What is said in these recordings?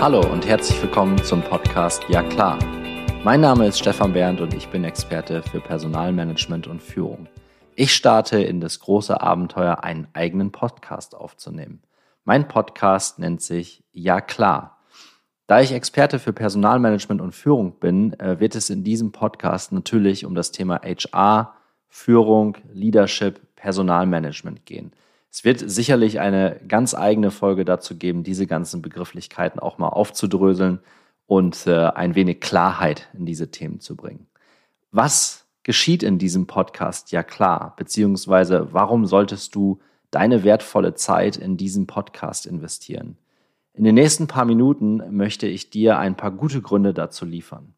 Hallo und herzlich willkommen zum Podcast Ja klar. Mein Name ist Stefan Berndt und ich bin Experte für Personalmanagement und Führung. Ich starte in das große Abenteuer, einen eigenen Podcast aufzunehmen. Mein Podcast nennt sich Ja klar. Da ich Experte für Personalmanagement und Führung bin, äh, wird es in diesem Podcast natürlich um das Thema HR, Führung, Leadership, Personalmanagement gehen. Es wird sicherlich eine ganz eigene Folge dazu geben, diese ganzen Begrifflichkeiten auch mal aufzudröseln und äh, ein wenig Klarheit in diese Themen zu bringen. Was geschieht in diesem Podcast? Ja klar, beziehungsweise warum solltest du deine wertvolle Zeit in diesen Podcast investieren? In den nächsten paar Minuten möchte ich dir ein paar gute Gründe dazu liefern.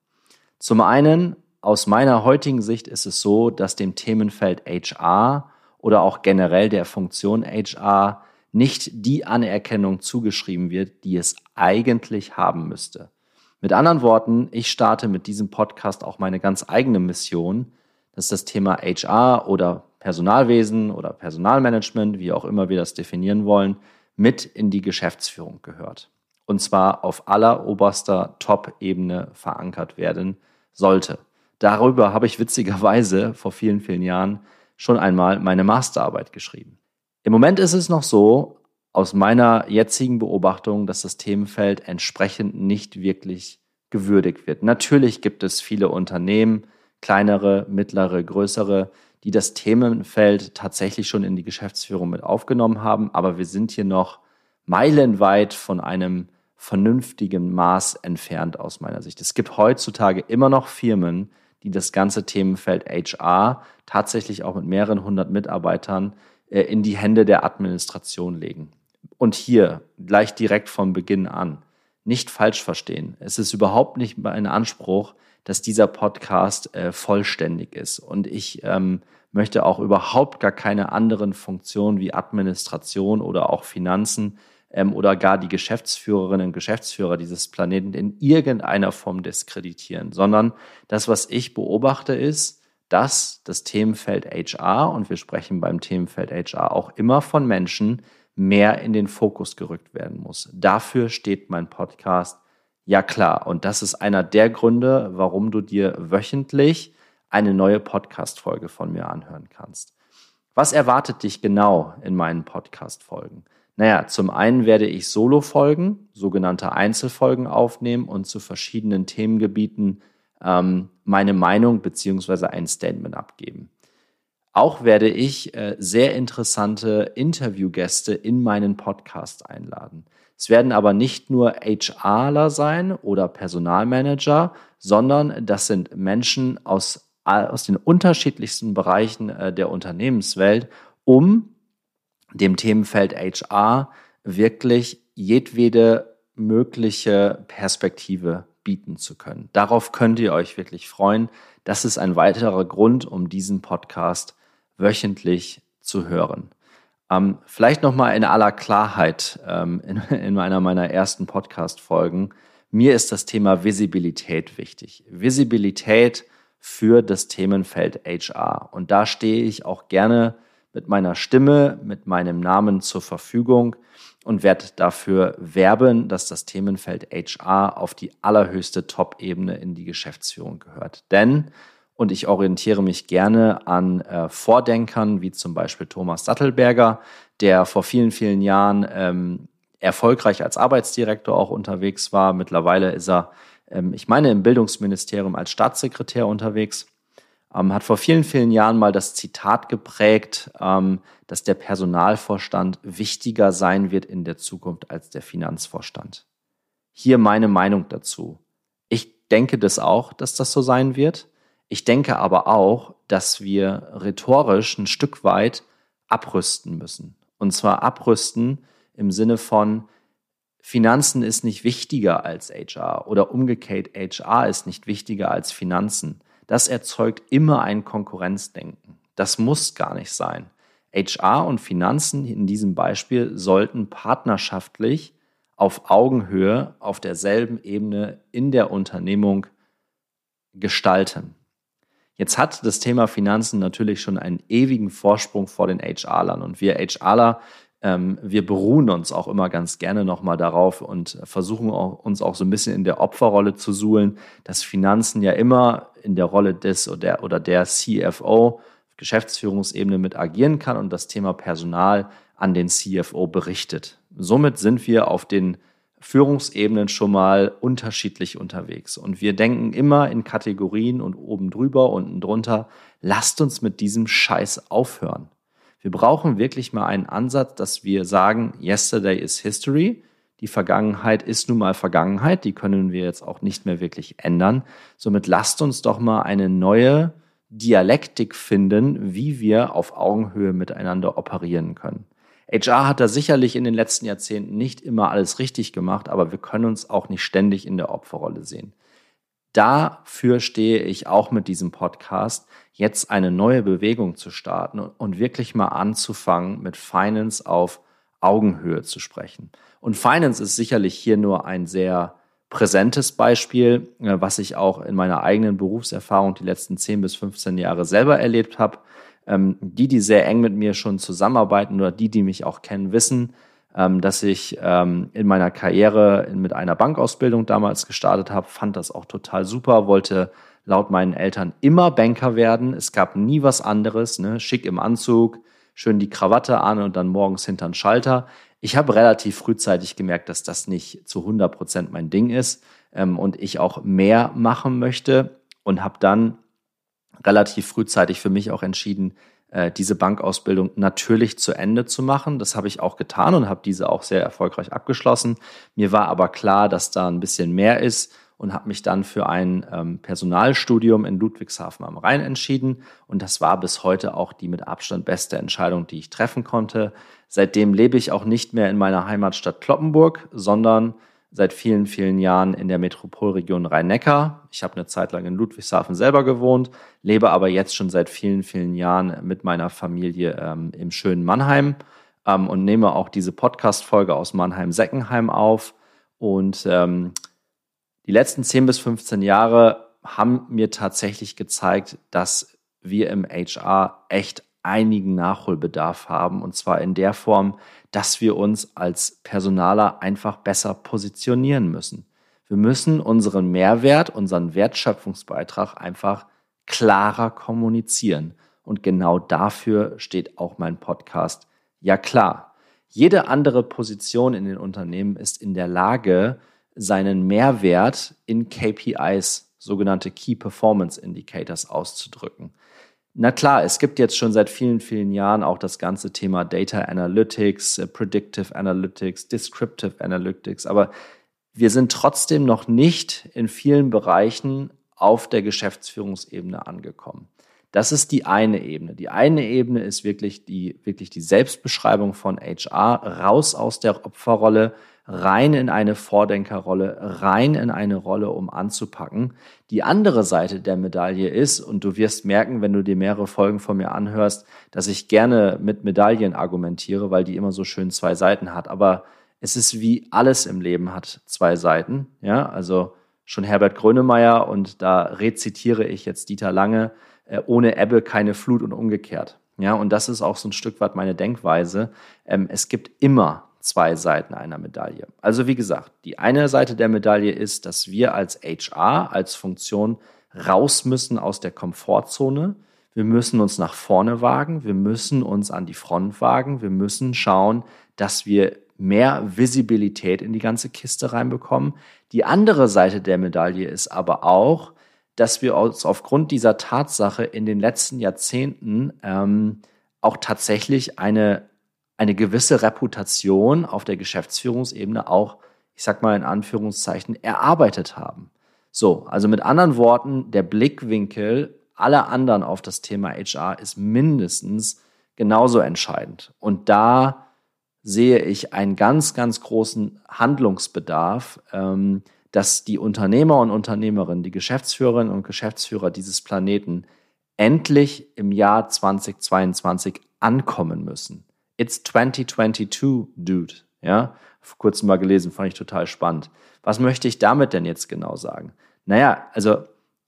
Zum einen, aus meiner heutigen Sicht ist es so, dass dem Themenfeld HR oder auch generell der Funktion HR nicht die Anerkennung zugeschrieben wird, die es eigentlich haben müsste. Mit anderen Worten, ich starte mit diesem Podcast auch meine ganz eigene Mission, dass das Thema HR oder Personalwesen oder Personalmanagement, wie auch immer wir das definieren wollen, mit in die Geschäftsführung gehört. Und zwar auf alleroberster Top-Ebene verankert werden sollte. Darüber habe ich witzigerweise vor vielen, vielen Jahren schon einmal meine Masterarbeit geschrieben. Im Moment ist es noch so, aus meiner jetzigen Beobachtung, dass das Themenfeld entsprechend nicht wirklich gewürdigt wird. Natürlich gibt es viele Unternehmen, kleinere, mittlere, größere, die das Themenfeld tatsächlich schon in die Geschäftsführung mit aufgenommen haben, aber wir sind hier noch meilenweit von einem vernünftigen Maß entfernt aus meiner Sicht. Es gibt heutzutage immer noch Firmen, die das ganze Themenfeld HR tatsächlich auch mit mehreren hundert Mitarbeitern äh, in die Hände der Administration legen. Und hier gleich direkt von Beginn an. Nicht falsch verstehen. Es ist überhaupt nicht mein Anspruch, dass dieser Podcast äh, vollständig ist. Und ich ähm, möchte auch überhaupt gar keine anderen Funktionen wie Administration oder auch Finanzen ähm, oder gar die Geschäftsführerinnen und Geschäftsführer dieses Planeten in irgendeiner Form diskreditieren, sondern das, was ich beobachte, ist, dass das Themenfeld HR, und wir sprechen beim Themenfeld HR auch immer von Menschen, mehr in den Fokus gerückt werden muss. Dafür steht mein Podcast ja klar. Und das ist einer der Gründe, warum du dir wöchentlich eine neue Podcast-Folge von mir anhören kannst. Was erwartet dich genau in meinen Podcast-Folgen? Naja, zum einen werde ich Solo-Folgen, sogenannte Einzelfolgen aufnehmen und zu verschiedenen Themengebieten ähm, meine Meinung beziehungsweise ein Statement abgeben. Auch werde ich äh, sehr interessante Interviewgäste in meinen Podcast einladen. Es werden aber nicht nur HRler sein oder Personalmanager, sondern das sind Menschen aus, aus den unterschiedlichsten Bereichen äh, der Unternehmenswelt, um dem Themenfeld HR wirklich jedwede mögliche Perspektive bieten zu können. Darauf könnt ihr euch wirklich freuen. Das ist ein weiterer Grund, um diesen Podcast wöchentlich zu hören. Ähm, vielleicht nochmal in aller Klarheit ähm, in, in einer meiner ersten Podcast-Folgen. Mir ist das Thema Visibilität wichtig. Visibilität für das Themenfeld HR. Und da stehe ich auch gerne mit meiner Stimme, mit meinem Namen zur Verfügung und werde dafür werben, dass das Themenfeld HR auf die allerhöchste Top-Ebene in die Geschäftsführung gehört. Denn, und ich orientiere mich gerne an äh, Vordenkern wie zum Beispiel Thomas Sattelberger, der vor vielen, vielen Jahren ähm, erfolgreich als Arbeitsdirektor auch unterwegs war. Mittlerweile ist er, ähm, ich meine, im Bildungsministerium als Staatssekretär unterwegs ähm, hat vor vielen, vielen Jahren mal das Zitat geprägt, ähm, dass der Personalvorstand wichtiger sein wird in der Zukunft als der Finanzvorstand. Hier meine Meinung dazu. Ich denke das auch, dass das so sein wird. Ich denke aber auch, dass wir rhetorisch ein Stück weit abrüsten müssen. Und zwar abrüsten im Sinne von, Finanzen ist nicht wichtiger als HR oder umgekehrt, HR ist nicht wichtiger als Finanzen das erzeugt immer ein Konkurrenzdenken. Das muss gar nicht sein. HR und Finanzen in diesem Beispiel sollten partnerschaftlich auf Augenhöhe auf derselben Ebene in der Unternehmung gestalten. Jetzt hat das Thema Finanzen natürlich schon einen ewigen Vorsprung vor den HRlern und wir HRler ähm, wir beruhen uns auch immer ganz gerne nochmal darauf und versuchen auch, uns auch so ein bisschen in der Opferrolle zu suhlen, dass Finanzen ja immer in der Rolle des oder der, oder der CFO, Geschäftsführungsebene mit agieren kann und das Thema Personal an den CFO berichtet. Somit sind wir auf den Führungsebenen schon mal unterschiedlich unterwegs. Und wir denken immer in Kategorien und oben drüber, unten drunter. Lasst uns mit diesem Scheiß aufhören. Wir brauchen wirklich mal einen Ansatz, dass wir sagen, yesterday is history. Die Vergangenheit ist nun mal Vergangenheit. Die können wir jetzt auch nicht mehr wirklich ändern. Somit lasst uns doch mal eine neue Dialektik finden, wie wir auf Augenhöhe miteinander operieren können. HR hat da sicherlich in den letzten Jahrzehnten nicht immer alles richtig gemacht, aber wir können uns auch nicht ständig in der Opferrolle sehen. Dafür stehe ich auch mit diesem Podcast, jetzt eine neue Bewegung zu starten und wirklich mal anzufangen, mit Finance auf Augenhöhe zu sprechen. Und Finance ist sicherlich hier nur ein sehr präsentes Beispiel, äh, was ich auch in meiner eigenen Berufserfahrung die letzten 10 bis 15 Jahre selber erlebt habe. Ähm, die, die sehr eng mit mir schon zusammenarbeiten oder die, die mich auch kennen, wissen, dass ich ähm, in meiner Karriere mit einer Bankausbildung damals gestartet habe, fand das auch total super, wollte laut meinen Eltern immer Banker werden. Es gab nie was anderes, ne? schick im Anzug, schön die Krawatte an und dann morgens hinter den Schalter. Ich habe relativ frühzeitig gemerkt, dass das nicht zu 100 Prozent mein Ding ist ähm, und ich auch mehr machen möchte und habe dann relativ frühzeitig für mich auch entschieden, diese Bankausbildung natürlich zu Ende zu machen. Das habe ich auch getan und habe diese auch sehr erfolgreich abgeschlossen. Mir war aber klar, dass da ein bisschen mehr ist und habe mich dann für ein ähm, Personalstudium in Ludwigshafen am Rhein entschieden. Und das war bis heute auch die mit Abstand beste Entscheidung, die ich treffen konnte. Seitdem lebe ich auch nicht mehr in meiner Heimatstadt Kloppenburg, sondern seit vielen, vielen Jahren in der Metropolregion Rhein-Neckar. Ich habe eine Zeit lang in Ludwigshafen selber gewohnt, lebe aber jetzt schon seit vielen, vielen Jahren mit meiner Familie ähm, im schönen Mannheim ähm, und nehme auch diese Podcast-Folge aus Mannheim-Seckenheim auf. Und ähm, die letzten 10 bis 15 Jahre haben mir tatsächlich gezeigt, dass wir im HR echt einigen Nachholbedarf haben. Und zwar in der Form, dass wir uns als Personaler einfach besser positionieren müssen. Wir müssen unseren Mehrwert, unseren Wertschöpfungsbeitrag einfach klarer kommunizieren. Und genau dafür steht auch mein Podcast. Ja klar, jede andere Position in den Unternehmen ist in der Lage, seinen Mehrwert in KPIs, sogenannte Key Performance Indicators, auszudrücken. Na klar, es gibt jetzt schon seit vielen, vielen Jahren auch das ganze Thema Data Analytics, äh, Predictive Analytics, Descriptive Analytics, aber wir sind trotzdem noch nicht in vielen Bereichen auf der Geschäftsführungsebene angekommen. Das ist die eine Ebene. Die eine Ebene ist wirklich die, wirklich die Selbstbeschreibung von HR, raus aus der Opferrolle, rein in eine Vordenkerrolle, rein in eine Rolle, um anzupacken. Die andere Seite der Medaille ist, und du wirst merken, wenn du dir mehrere Folgen von mir anhörst, dass ich gerne mit Medaillen argumentiere, weil die immer so schön zwei Seiten hat. Aber es ist wie alles im Leben hat zwei Seiten. Ja, also schon Herbert Grönemeyer und da rezitiere ich jetzt Dieter Lange, äh, ohne Ebbe keine Flut und umgekehrt. Ja, und das ist auch so ein Stück weit meine Denkweise. Ähm, es gibt immer zwei Seiten einer Medaille. Also wie gesagt, die eine Seite der Medaille ist, dass wir als HR, als Funktion raus müssen aus der Komfortzone. Wir müssen uns nach vorne wagen, wir müssen uns an die Front wagen, wir müssen schauen, dass wir mehr Visibilität in die ganze Kiste reinbekommen. Die andere Seite der Medaille ist aber auch, dass wir uns aufgrund dieser Tatsache in den letzten Jahrzehnten ähm, auch tatsächlich eine eine gewisse Reputation auf der Geschäftsführungsebene auch, ich sag mal in Anführungszeichen, erarbeitet haben. So, also mit anderen Worten, der Blickwinkel aller anderen auf das Thema HR ist mindestens genauso entscheidend. Und da sehe ich einen ganz, ganz großen Handlungsbedarf, ähm, dass die Unternehmer und Unternehmerinnen, die Geschäftsführerinnen und Geschäftsführer dieses Planeten endlich im Jahr 2022 ankommen müssen. It's 2022, dude. Ja, vor kurzem mal gelesen, fand ich total spannend. Was möchte ich damit denn jetzt genau sagen? Naja, also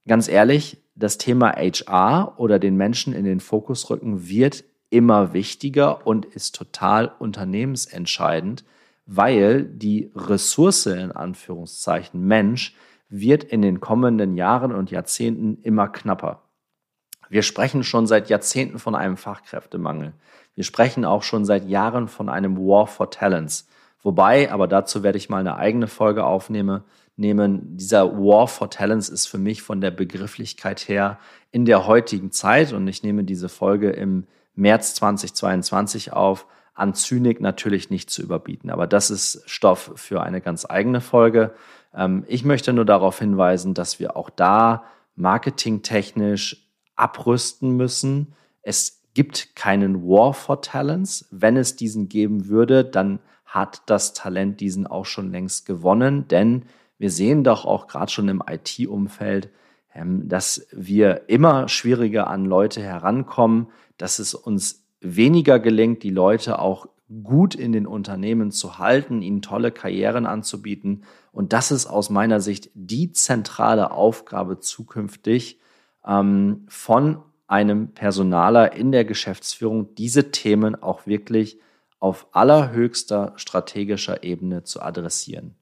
ganz ehrlich, das Thema HR oder den Menschen in den Fokus rücken wird immer wichtiger und ist total unternehmensentscheidend, weil die Ressource in Anführungszeichen Mensch wird in den kommenden Jahren und Jahrzehnten immer knapper. Wir sprechen schon seit Jahrzehnten von einem Fachkräftemangel. Wir sprechen auch schon seit Jahren von einem War for Talents. Wobei, aber dazu werde ich mal eine eigene Folge aufnehmen, nehmen, dieser War for Talents ist für mich von der Begrifflichkeit her in der heutigen Zeit, und ich nehme diese Folge im März 2022 auf, an Zynik natürlich nicht zu überbieten. Aber das ist Stoff für eine ganz eigene Folge. Ähm, ich möchte nur darauf hinweisen, dass wir auch da marketingtechnisch abrüsten müssen. Es gibt keinen War for Talents. Wenn es diesen geben würde, dann hat das Talent diesen auch schon längst gewonnen, denn wir sehen doch auch gerade schon im IT-Umfeld, ähm, dass wir immer schwieriger an Leute herankommen, dass es uns weniger gelingt, die Leute auch gut in den Unternehmen zu halten, ihnen tolle Karrieren anzubieten. Und das ist aus meiner Sicht die zentrale Aufgabe zukünftig ähm, von einem Personaler in der Geschäftsführung, diese Themen auch wirklich auf allerhöchster strategischer Ebene zu adressieren.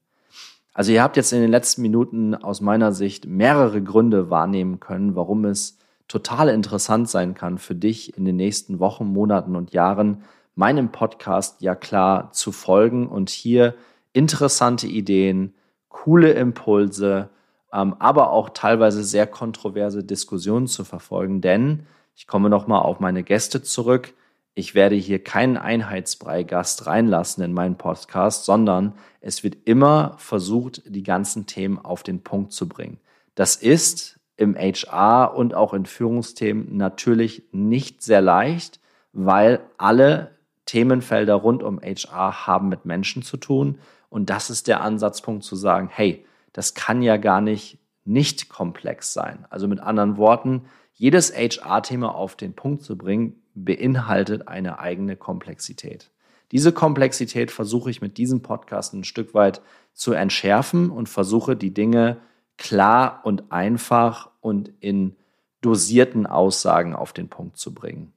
Also ihr habt jetzt in den letzten Minuten aus meiner Sicht mehrere Gründe wahrnehmen können, warum es total interessant sein kann für dich in den nächsten Wochen, Monaten und Jahren meinem Podcast ja klar zu folgen und hier interessante Ideen, coole Impulse, aber auch teilweise sehr kontroverse Diskussionen zu verfolgen. Denn ich komme nochmal auf meine Gäste zurück ich werde hier keinen Einheitsbrei-Gast reinlassen in meinen Podcast, sondern es wird immer versucht, die ganzen Themen auf den Punkt zu bringen. Das ist im HR und auch in Führungsthemen natürlich nicht sehr leicht, weil alle Themenfelder rund um HR haben mit Menschen zu tun. Und das ist der Ansatzpunkt zu sagen, hey, das kann ja gar nicht nicht komplex sein. Also mit anderen Worten, jedes HR-Thema auf den Punkt zu bringen, beinhaltet eine eigene Komplexität. Diese Komplexität versuche ich mit diesem Podcast ein Stück weit zu entschärfen und versuche die Dinge klar und einfach und in dosierten Aussagen auf den Punkt zu bringen.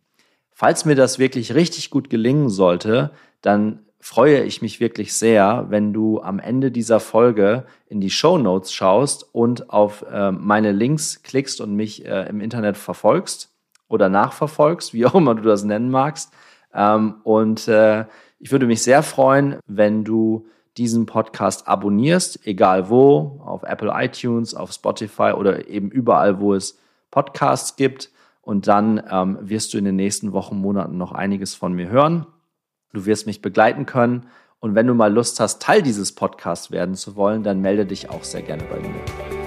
Falls mir das wirklich richtig gut gelingen sollte, dann freue ich mich wirklich sehr, wenn du am Ende dieser Folge in die Show Notes schaust und auf äh, meine Links klickst und mich äh, im Internet verfolgst oder nachverfolgst, wie auch immer du das nennen magst. Ähm, und äh, ich würde mich sehr freuen, wenn du diesen Podcast abonnierst, egal wo, auf Apple iTunes, auf Spotify oder eben überall, wo es Podcasts gibt. Und dann ähm, wirst du in den nächsten Wochen, Monaten noch einiges von mir hören. Du wirst mich begleiten können. Und wenn du mal Lust hast, Teil dieses Podcasts werden zu wollen, dann melde dich auch sehr gerne bei mir.